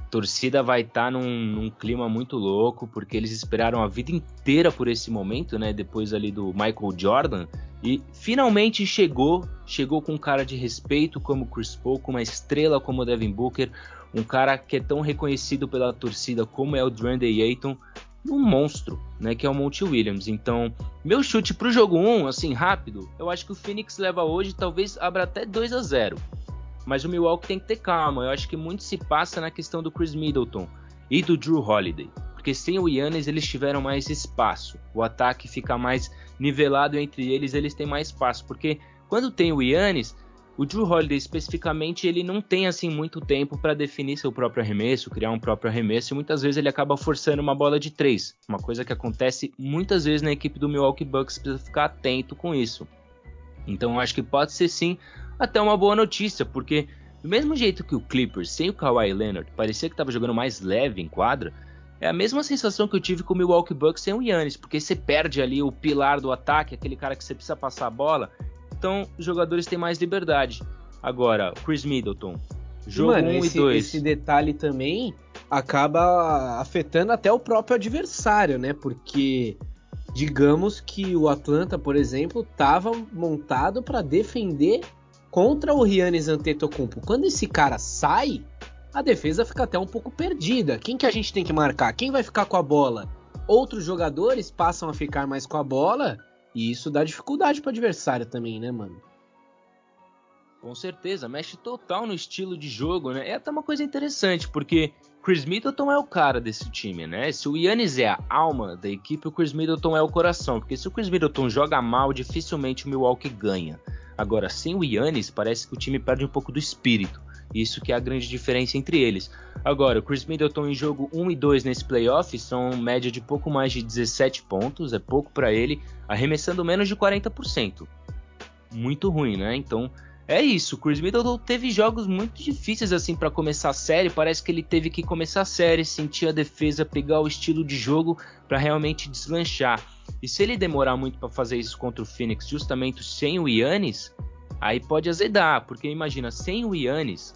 torcida vai estar tá num, num, clima muito louco, porque eles esperaram a vida inteira por esse momento, né? Depois ali do Michael Jordan. E finalmente chegou, chegou com um cara de respeito como Chris Paul, com uma estrela como Devin Booker, um cara que é tão reconhecido pela torcida como é o Dwayne Ayton, um monstro, né, que é o Monty Williams. Então, meu chute pro jogo 1, assim, rápido, eu acho que o Phoenix leva hoje, talvez abra até 2 a 0 mas o Milwaukee tem que ter calma. Eu acho que muito se passa na questão do Chris Middleton e do Drew Holiday. Porque sem o Yannis eles tiveram mais espaço. O ataque fica mais nivelado entre eles, eles têm mais espaço. Porque quando tem o Yannis, o Drew Holiday especificamente, ele não tem assim muito tempo para definir seu próprio arremesso, criar um próprio arremesso, e muitas vezes ele acaba forçando uma bola de três. Uma coisa que acontece muitas vezes na equipe do Milwaukee Bucks, precisa ficar atento com isso. Então eu acho que pode ser sim até uma boa notícia, porque do mesmo jeito que o Clippers sem o Kawhi Leonard parecia que estava jogando mais leve em quadra, é a mesma sensação que eu tive com o Milwaukee Bucks sem o Yannis, porque você perde ali o pilar do ataque, aquele cara que você precisa passar a bola, então os jogadores têm mais liberdade. Agora, Chris Middleton, jogo 1 um esse, e 2. Esse detalhe também acaba afetando até o próprio adversário, né? Porque digamos que o Atlanta, por exemplo, estava montado para defender contra o Giannis Antetokounmpo. Quando esse cara sai, a defesa fica até um pouco perdida. Quem que a gente tem que marcar? Quem vai ficar com a bola? Outros jogadores passam a ficar mais com a bola e isso dá dificuldade para o adversário também, né, mano? Com certeza, mexe total no estilo de jogo, né? É até uma coisa interessante, porque Chris Middleton é o cara desse time, né? Se o Yannis é a alma da equipe, o Chris Middleton é o coração, porque se o Chris Middleton joga mal, dificilmente o Milwaukee ganha. Agora, sem o Yannis, parece que o time perde um pouco do espírito. Isso que é a grande diferença entre eles. Agora, o Chris Middleton em jogo 1 e 2 nesse playoff são média de pouco mais de 17 pontos, é pouco para ele, arremessando menos de 40%. Muito ruim, né? Então, é isso. O Chris Middleton teve jogos muito difíceis assim para começar a série. Parece que ele teve que começar a série, sentir a defesa, pegar o estilo de jogo para realmente deslanchar. E se ele demorar muito para fazer isso contra o Phoenix, justamente sem o Yannis, aí pode azedar, porque imagina, sem o Yannis,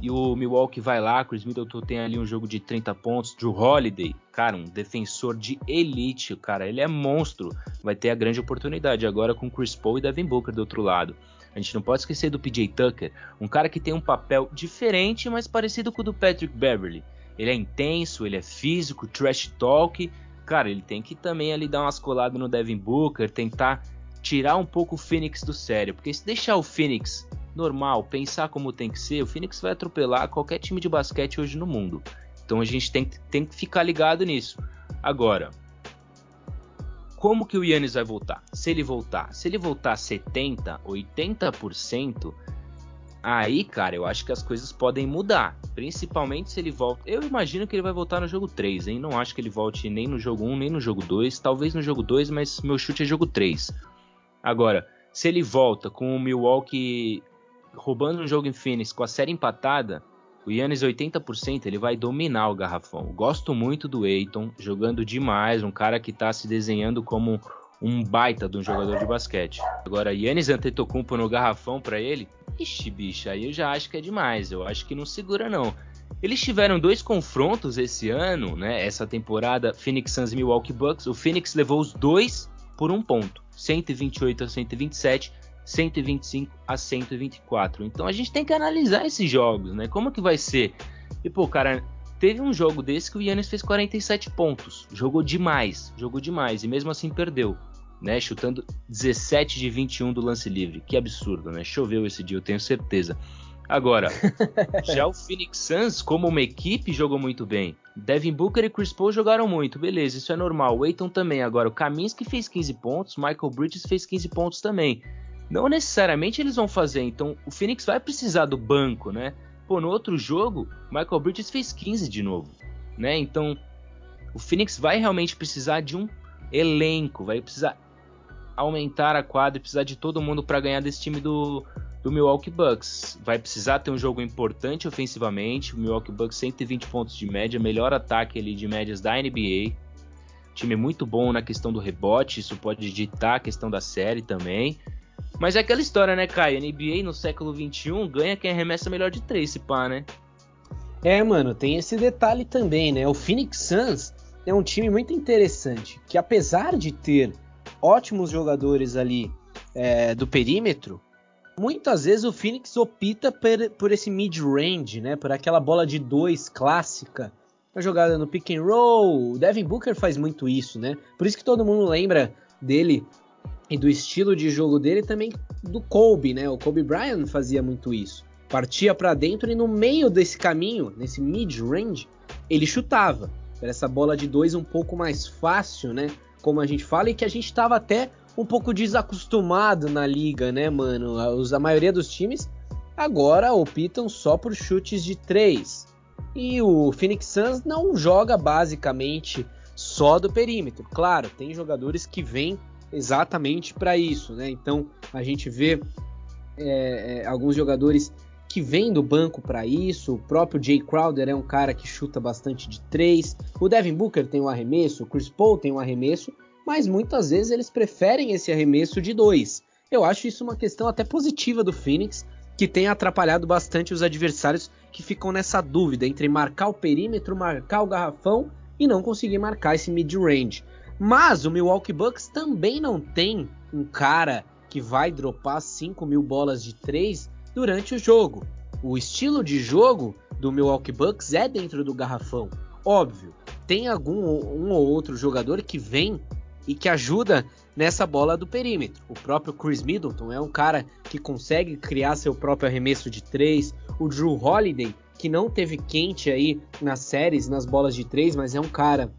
e o Milwaukee vai lá, Chris Middleton tem ali um jogo de 30 pontos, Drew Holiday, cara, um defensor de elite, cara, ele é monstro, vai ter a grande oportunidade agora com Chris Paul e Devin Booker do outro lado. A gente não pode esquecer do PJ Tucker, um cara que tem um papel diferente, mas parecido com o do Patrick Beverly. Ele é intenso, ele é físico, trash talk, cara, ele tem que também ali dar umas coladas no Devin Booker, tentar tirar um pouco o Phoenix do sério, porque se deixar o Phoenix normal, pensar como tem que ser, o Phoenix vai atropelar qualquer time de basquete hoje no mundo. Então a gente tem, tem que ficar ligado nisso. Agora, como que o Yannis vai voltar? Se ele voltar, se ele voltar 70, 80%, aí, cara, eu acho que as coisas podem mudar. Principalmente se ele volta. Eu imagino que ele vai voltar no jogo 3, hein? Não acho que ele volte nem no jogo 1, nem no jogo 2. Talvez no jogo 2, mas meu chute é jogo 3. Agora, se ele volta com o Milwaukee roubando um jogo em Phoenix com a série empatada, o Yannis 80%, ele vai dominar o garrafão. Gosto muito do Eiton, jogando demais, um cara que está se desenhando como um baita de um jogador de basquete. Agora, Yannis Antetokounmpo no garrafão para ele, ixi, bicho, aí eu já acho que é demais. Eu acho que não segura não. Eles tiveram dois confrontos esse ano, né? Essa temporada, Phoenix Suns e Milwaukee Bucks. O Phoenix levou os dois por um ponto, 128 a 127. 125 a 124. Então a gente tem que analisar esses jogos, né? Como que vai ser? E pô, cara, teve um jogo desse que o Yannis fez 47 pontos. Jogou demais, jogou demais e mesmo assim perdeu, né? Chutando 17 de 21 do lance livre. Que absurdo, né? Choveu esse dia, eu tenho certeza. Agora, [LAUGHS] já o Phoenix Suns, como uma equipe, jogou muito bem. Devin Booker e Chris Paul jogaram muito, beleza, isso é normal. O Aiton também. Agora, o Kaminsky fez 15 pontos, Michael Bridges fez 15 pontos também não necessariamente eles vão fazer. Então o Phoenix vai precisar do banco, né? Pô, no outro jogo, Michael Bridges fez 15 de novo, né? Então o Phoenix vai realmente precisar de um elenco, vai precisar aumentar a quadra, precisar de todo mundo para ganhar desse time do, do Milwaukee Bucks. Vai precisar ter um jogo importante ofensivamente. O Milwaukee Bucks 120 pontos de média, melhor ataque ali de médias da NBA. Time muito bom na questão do rebote, isso pode ditar a questão da série também. Mas é aquela história, né, Caio? NBA no século XXI ganha quem arremessa melhor de três, se pá, né? É, mano, tem esse detalhe também, né? O Phoenix Suns é um time muito interessante, que apesar de ter ótimos jogadores ali é, do perímetro, muitas vezes o Phoenix opta por, por esse mid-range, né? Por aquela bola de dois clássica, a jogada no pick and roll. O Devin Booker faz muito isso, né? Por isso que todo mundo lembra dele e do estilo de jogo dele também do Kobe, né? O Kobe Bryant fazia muito isso. Partia para dentro e no meio desse caminho, nesse mid-range, ele chutava. Era essa bola de dois um pouco mais fácil, né? Como a gente fala, e que a gente estava até um pouco desacostumado na liga, né, mano? A, a maioria dos times agora optam só por chutes de três. E o Phoenix Suns não joga basicamente só do perímetro. Claro, tem jogadores que vêm exatamente para isso, né? Então a gente vê é, é, alguns jogadores que vêm do banco para isso. O próprio Jay Crowder é um cara que chuta bastante de três. O Devin Booker tem um arremesso, o Chris Paul tem um arremesso, mas muitas vezes eles preferem esse arremesso de dois. Eu acho isso uma questão até positiva do Phoenix, que tem atrapalhado bastante os adversários que ficam nessa dúvida entre marcar o perímetro, marcar o garrafão e não conseguir marcar esse mid-range. Mas o Milwaukee Bucks também não tem um cara que vai dropar 5 mil bolas de 3 durante o jogo. O estilo de jogo do Milwaukee Bucks é dentro do garrafão. Óbvio, tem algum um ou outro jogador que vem e que ajuda nessa bola do perímetro. O próprio Chris Middleton é um cara que consegue criar seu próprio arremesso de 3. O Drew Holiday, que não teve quente aí nas séries, nas bolas de 3, mas é um cara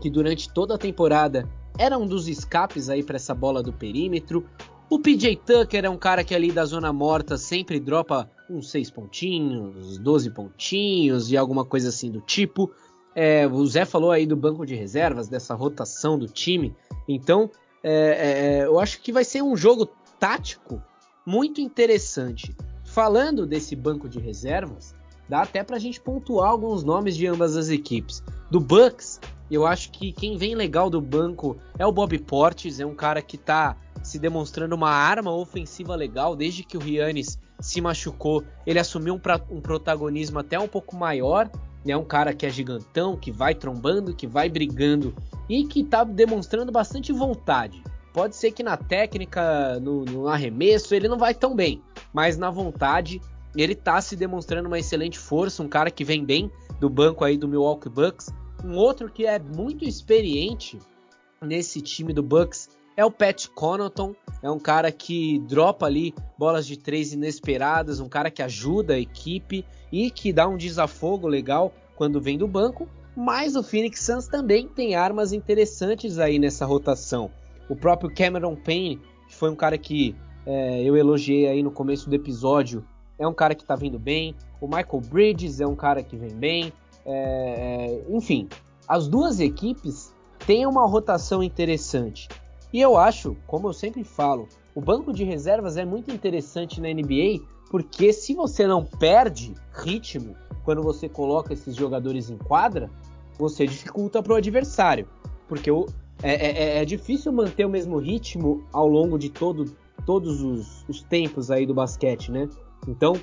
que durante toda a temporada era um dos escapes aí para essa bola do perímetro. O PJ Tucker é um cara que ali da zona morta sempre dropa uns 6 pontinhos, 12 pontinhos e alguma coisa assim do tipo. É, o Zé falou aí do banco de reservas, dessa rotação do time. Então, é, é, é eu acho que vai ser um jogo tático muito interessante. Falando desse banco de reservas, dá até para a gente pontuar alguns nomes de ambas as equipes. Do Bucks, eu acho que quem vem legal do banco é o Bob Portes, é um cara que tá se demonstrando uma arma ofensiva legal desde que o Rianes se machucou. Ele assumiu um, pra, um protagonismo até um pouco maior. É um cara que é gigantão, que vai trombando, que vai brigando e que tá demonstrando bastante vontade. Pode ser que na técnica, no, no arremesso, ele não vai tão bem, mas na vontade ele tá se demonstrando uma excelente força, um cara que vem bem do banco aí do Milwaukee Bucks um outro que é muito experiente nesse time do Bucks é o Pat Connaughton. É um cara que dropa ali bolas de três inesperadas, um cara que ajuda a equipe e que dá um desafogo legal quando vem do banco, mas o Phoenix Suns também tem armas interessantes aí nessa rotação. O próprio Cameron Payne, que foi um cara que é, eu elogiei aí no começo do episódio, é um cara que tá vindo bem. O Michael Bridges é um cara que vem bem. É, enfim, as duas equipes têm uma rotação interessante. E eu acho, como eu sempre falo, o banco de reservas é muito interessante na NBA, porque se você não perde ritmo quando você coloca esses jogadores em quadra, você dificulta para o adversário. Porque é, é, é, é, difícil manter o mesmo ritmo ao longo de todo, todos os, os tempos aí do basquete, né? Então,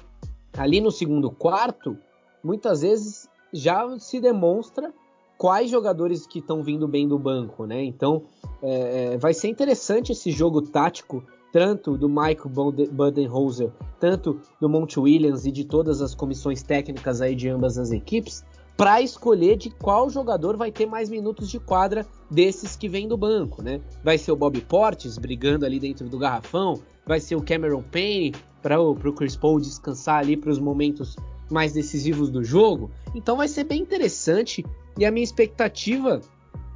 ali no segundo quarto, muitas vezes já se demonstra quais jogadores que estão vindo bem do banco, né? Então, é, é vai ser interessante esse jogo tático tanto do Michael Budenholzer, tanto do Monte Williams e de todas as comissões técnicas aí de ambas as equipes, para escolher de qual jogador vai ter mais minutos de quadra desses que vêm do banco, né? Vai ser o Bob Portes brigando ali dentro do garrafão, vai ser o Cameron Payne para o Chris Paul descansar ali para os momentos mais decisivos do jogo. Então vai ser bem interessante e a minha expectativa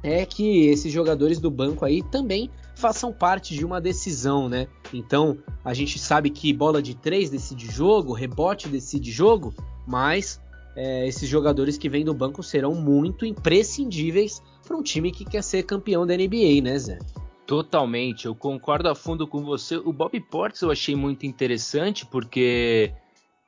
é que esses jogadores do banco aí também façam parte de uma decisão, né? Então a gente sabe que bola de três decide jogo, rebote decide jogo, mas é, esses jogadores que vêm do banco serão muito imprescindíveis para um time que quer ser campeão da NBA, né, Zé? Totalmente, eu concordo a fundo com você. O Bob Portes eu achei muito interessante porque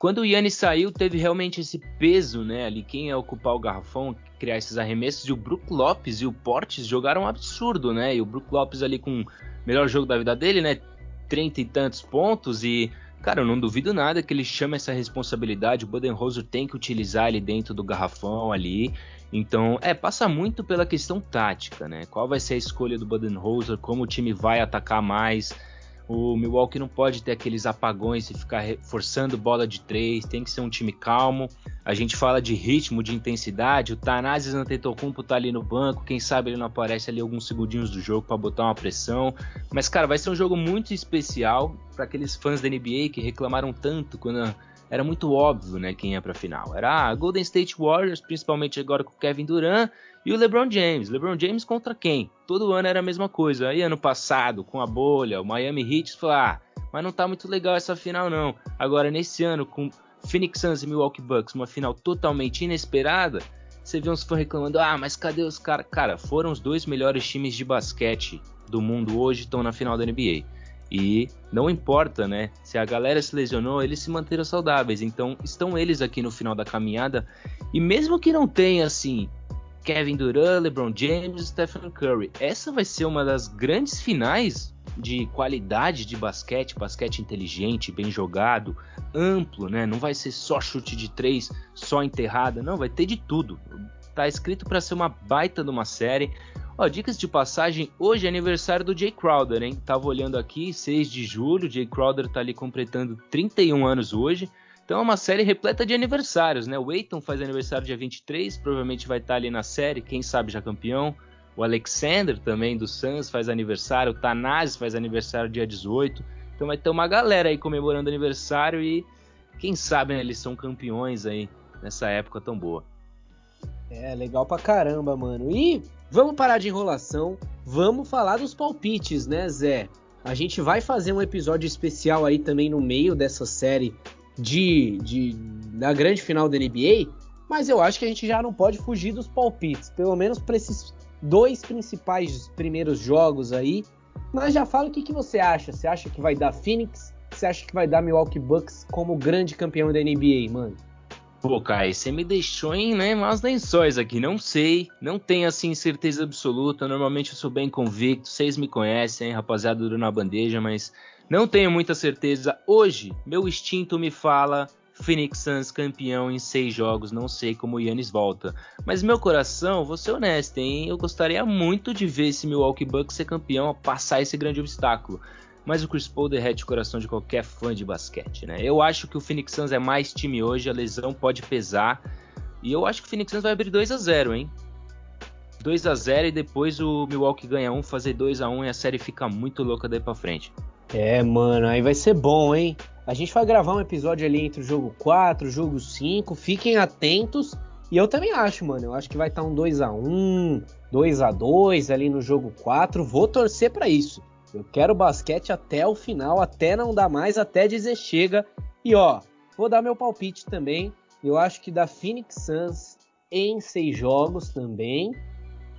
quando o Yannis saiu, teve realmente esse peso, né? Ali quem ia ocupar o garrafão, criar esses arremessos, e o Brook Lopes e o Portes jogaram um absurdo, né? E o Brook Lopes ali com o melhor jogo da vida dele, né? 30 e tantos pontos e Cara, eu não duvido nada que ele chame essa responsabilidade. O Budenholzer tem que utilizar ele dentro do garrafão ali. Então, é, passa muito pela questão tática, né? Qual vai ser a escolha do Budenholzer, como o time vai atacar mais. O Milwaukee não pode ter aqueles apagões e ficar forçando bola de três, tem que ser um time calmo. A gente fala de ritmo, de intensidade. O Tanazes Antetokounmpo tá ali no banco, quem sabe ele não aparece ali alguns segundinhos do jogo para botar uma pressão. Mas cara, vai ser um jogo muito especial para aqueles fãs da NBA que reclamaram tanto quando era muito óbvio, né, quem ia para final. Era a Golden State Warriors, principalmente agora com o Kevin Durant e o LeBron James. LeBron James contra quem? Todo ano era a mesma coisa. Aí ano passado, com a bolha, o Miami Heat falou: "Ah, mas não tá muito legal essa final não". Agora nesse ano com Phoenix Suns e Milwaukee Bucks, uma final totalmente inesperada, você vê uns fãs reclamando: "Ah, mas cadê os caras?". Cara, foram os dois melhores times de basquete do mundo hoje estão na final da NBA. E não importa, né? Se a galera se lesionou, eles se manteram saudáveis. Então estão eles aqui no final da caminhada. E mesmo que não tenha assim Kevin Durant, LeBron James, Stephen Curry, essa vai ser uma das grandes finais de qualidade de basquete, basquete inteligente, bem jogado, amplo, né? Não vai ser só chute de três, só enterrada, não, vai ter de tudo. Tá escrito para ser uma baita de uma série. Ó, dicas de passagem, hoje é aniversário do Jay Crowder, hein? Tava olhando aqui, 6 de julho, Jay Crowder tá ali completando 31 anos hoje. Então é uma série repleta de aniversários, né? O Aiton faz aniversário dia 23, provavelmente vai estar tá ali na série, quem sabe já campeão. O Alexander também do Suns faz aniversário, o Tanazes faz aniversário dia 18. Então vai ter uma galera aí comemorando aniversário e quem sabe né, eles são campeões aí nessa época tão boa. É, legal pra caramba, mano. E Vamos parar de enrolação, vamos falar dos palpites, né, Zé? A gente vai fazer um episódio especial aí também no meio dessa série de, de da grande final da NBA, mas eu acho que a gente já não pode fugir dos palpites, pelo menos para esses dois principais primeiros jogos aí. Mas já fala o que, que você acha. Você acha que vai dar Phoenix? Você acha que vai dar Milwaukee Bucks como grande campeão da NBA, mano? Pô, Kai, você me deixou em né, maus lençóis aqui. Não sei, não tenho assim certeza absoluta. Normalmente eu sou bem convicto. Vocês me conhecem, rapaziada do Na Bandeja, mas não tenho muita certeza. Hoje, meu instinto me fala Phoenix Suns campeão em seis jogos. Não sei como o Yannis volta. Mas meu coração, vou ser honesto, hein? Eu gostaria muito de ver esse Milwaukee Bucks ser campeão, passar esse grande obstáculo mas o Chris Paul derrete o coração de qualquer fã de basquete, né? Eu acho que o Phoenix Suns é mais time hoje, a lesão pode pesar, e eu acho que o Phoenix Suns vai abrir 2 a 0 hein? 2 a 0 e depois o Milwaukee ganha um, fazer 2 a 1 e a série fica muito louca daí para frente. É, mano, aí vai ser bom, hein? A gente vai gravar um episódio ali entre o jogo 4 e o jogo 5, fiquem atentos E eu também acho, mano. Eu acho que vai estar tá um 2 a 1 2 a 2 ali no jogo 4. Vou torcer para isso. Eu quero basquete até o final, até não dar mais, até dizer chega. E ó, vou dar meu palpite também. Eu acho que da Phoenix Suns em seis jogos também.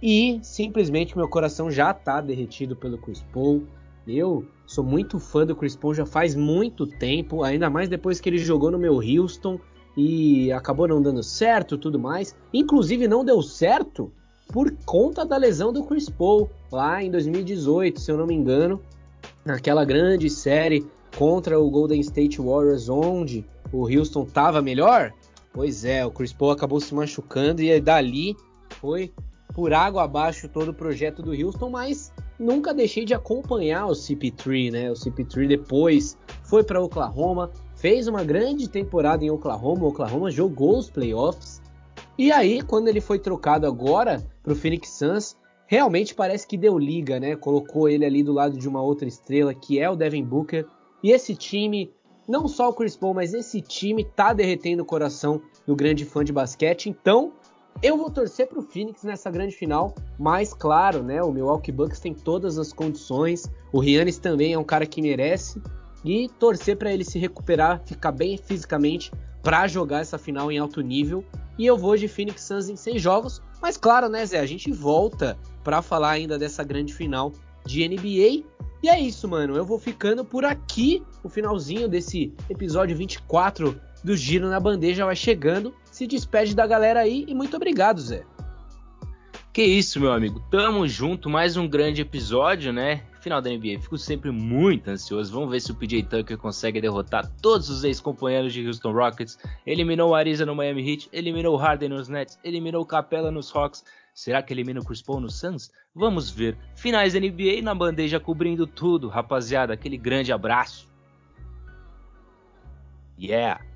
E simplesmente meu coração já tá derretido pelo Chris Paul. Eu sou muito fã do Chris Paul já faz muito tempo, ainda mais depois que ele jogou no meu Houston e acabou não dando certo, tudo mais. Inclusive não deu certo por conta da lesão do Chris Paul lá em 2018, se eu não me engano, naquela grande série contra o Golden State Warriors, onde o Houston estava melhor. Pois é, o Chris Paul acabou se machucando e dali foi por água abaixo todo o projeto do Houston, mas nunca deixei de acompanhar o CP3, né? O CP3 depois foi para Oklahoma, fez uma grande temporada em Oklahoma, Oklahoma jogou os playoffs. E aí, quando ele foi trocado agora para o Phoenix Suns, realmente parece que deu liga, né? Colocou ele ali do lado de uma outra estrela, que é o Devin Booker. E esse time, não só o Chris Paul, mas esse time tá derretendo o coração do grande fã de basquete. Então, eu vou torcer para o Phoenix nessa grande final, mas claro, né? O Milwaukee Bucks tem todas as condições. O Giannis também é um cara que merece e torcer para ele se recuperar, ficar bem fisicamente para jogar essa final em alto nível. E eu vou de Phoenix Suns em seis jogos, mas claro, né, Zé, a gente volta para falar ainda dessa grande final de NBA. E é isso, mano. Eu vou ficando por aqui. O finalzinho desse episódio 24 do Giro na Bandeja vai chegando se despede da galera aí e muito obrigado, Zé. Que isso, meu amigo. Tamo junto, mais um grande episódio, né? Final da NBA. Fico sempre muito ansioso. Vamos ver se o PJ Tucker consegue derrotar todos os ex-companheiros de Houston Rockets. Eliminou o Ariza no Miami Heat, eliminou o Harden nos Nets, eliminou o Capella nos Hawks. Será que elimina o Chris Paul no Suns? Vamos ver. Finais NBA na bandeja cobrindo tudo, rapaziada. Aquele grande abraço. Yeah!